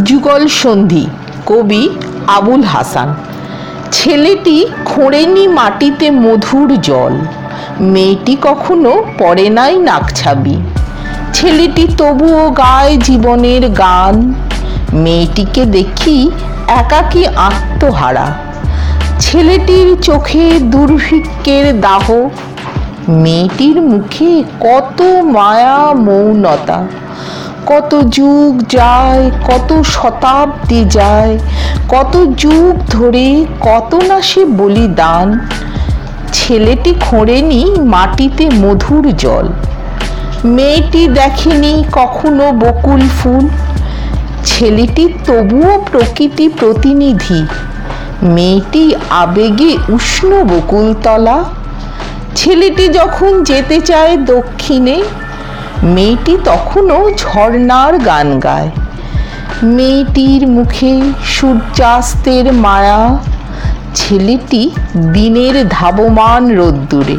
যুগল সন্ধি, কবি আবুল হাসান। ছেলেটি খোঁড়েনি মাটিতে মধুর জল। মেয়েটি কখনো পড়ে নাই নাকছাবি ছেলেটি তবুও গায় জীবনের গান। মেয়েটিকে দেখি একাকী আত্মহারা। ছেলেটির চোখে দুর্ভিক্ষের দাহ। মেয়েটির মুখে কত মায়া মৌনতা। কত যুগ যায়, কত শতাব্দী যায়, কত যুগ ধরে কত না সে বলিদান। ছেলেটি খোঁড়েনি মাটিতে মধুর জল। মেয়েটি দেখেনি কখনো বকুল ফুল। ছেলেটি তবুও প্রকৃতি প্রতিনিধি। মেয়েটি আবেগে উষ্ণ বকুলতলা। ছেলেটি যখন যেতে চায় দক্ষিণে মেয়েটি তখনও ঝর্ণার গান গায়। মেয়েটির মুখে সূর্যাস্তের মায়া, ছেলেটি দিনের ধাবমান রোদ্দুরে।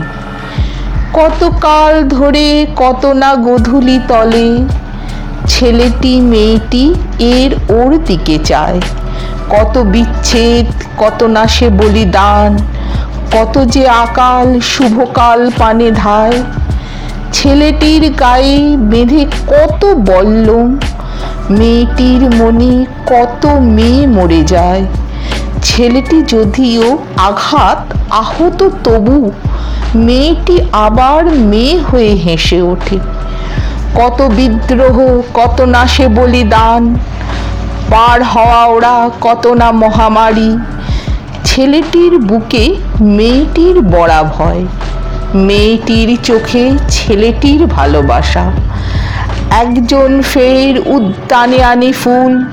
কতকাল ধরে কত না গধূলি তলে, ছেলেটি মেয়েটি এর ওর দিকে চায়। কত বিচ্ছেদ, কত না সে বলিদান, কত যে আকাল শুভকাল পানে ধায়। ছেলেটির গায়ে বেঁধে কত বল্লম মেয়েটির মনে কত মেয়ে মরে যায়। ছেলেটি যদিও আঘাত আহত, তবু মেয়েটি আবার মেয়ে হয়ে হেসে ওঠে। কত বিদ্রোহ, কত না সে বলিদান। পার হওয়া ওরা কত না মহামারী। ছেলেটির বুকে মেয়েটির বড়া ভয়। মেয়েটির চোখে ছেলেটির ভালোবাসা। একজন ফের উদ্যানে আনে ফুল,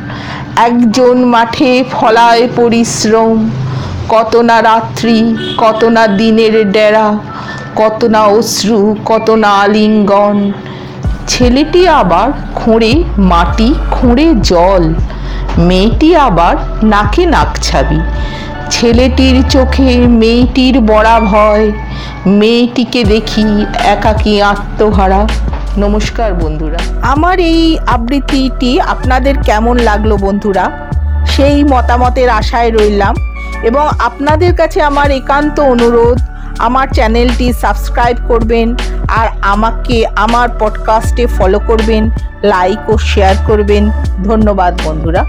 একজন মাঠে ফলায় পরিশ্রম। কত না রাত্রি, কত না দিনের ডেরা, কত না অশ্রু, কত না আলিঙ্গন। ছেলেটি আবার খোঁড়ে মাটি, খোঁড়ে জল। মেয়েটি আবার নাকে নাক ছাবি। ছেলেটির চোখে মেয়েটির বড়া ভয়। মেয়েটিকে দেখি একাকী আত্মহারা। নমস্কার বন্ধুরা। আমার এই আবৃত্তিটি আপনাদের কেমন লাগল বন্ধুরা? সেই মতামতের আশায় রইলাম এবং আপনাদের কাছে আমার একান্ত অনুরোধ, আমার চ্যানেলটি সাবস্ক্রাইব করবেন আর আমাকে আমার পডকাস্টে ফলো করবেন, লাইক ও শেয়ার করবেন। ধন্যবাদ বন্ধুরা।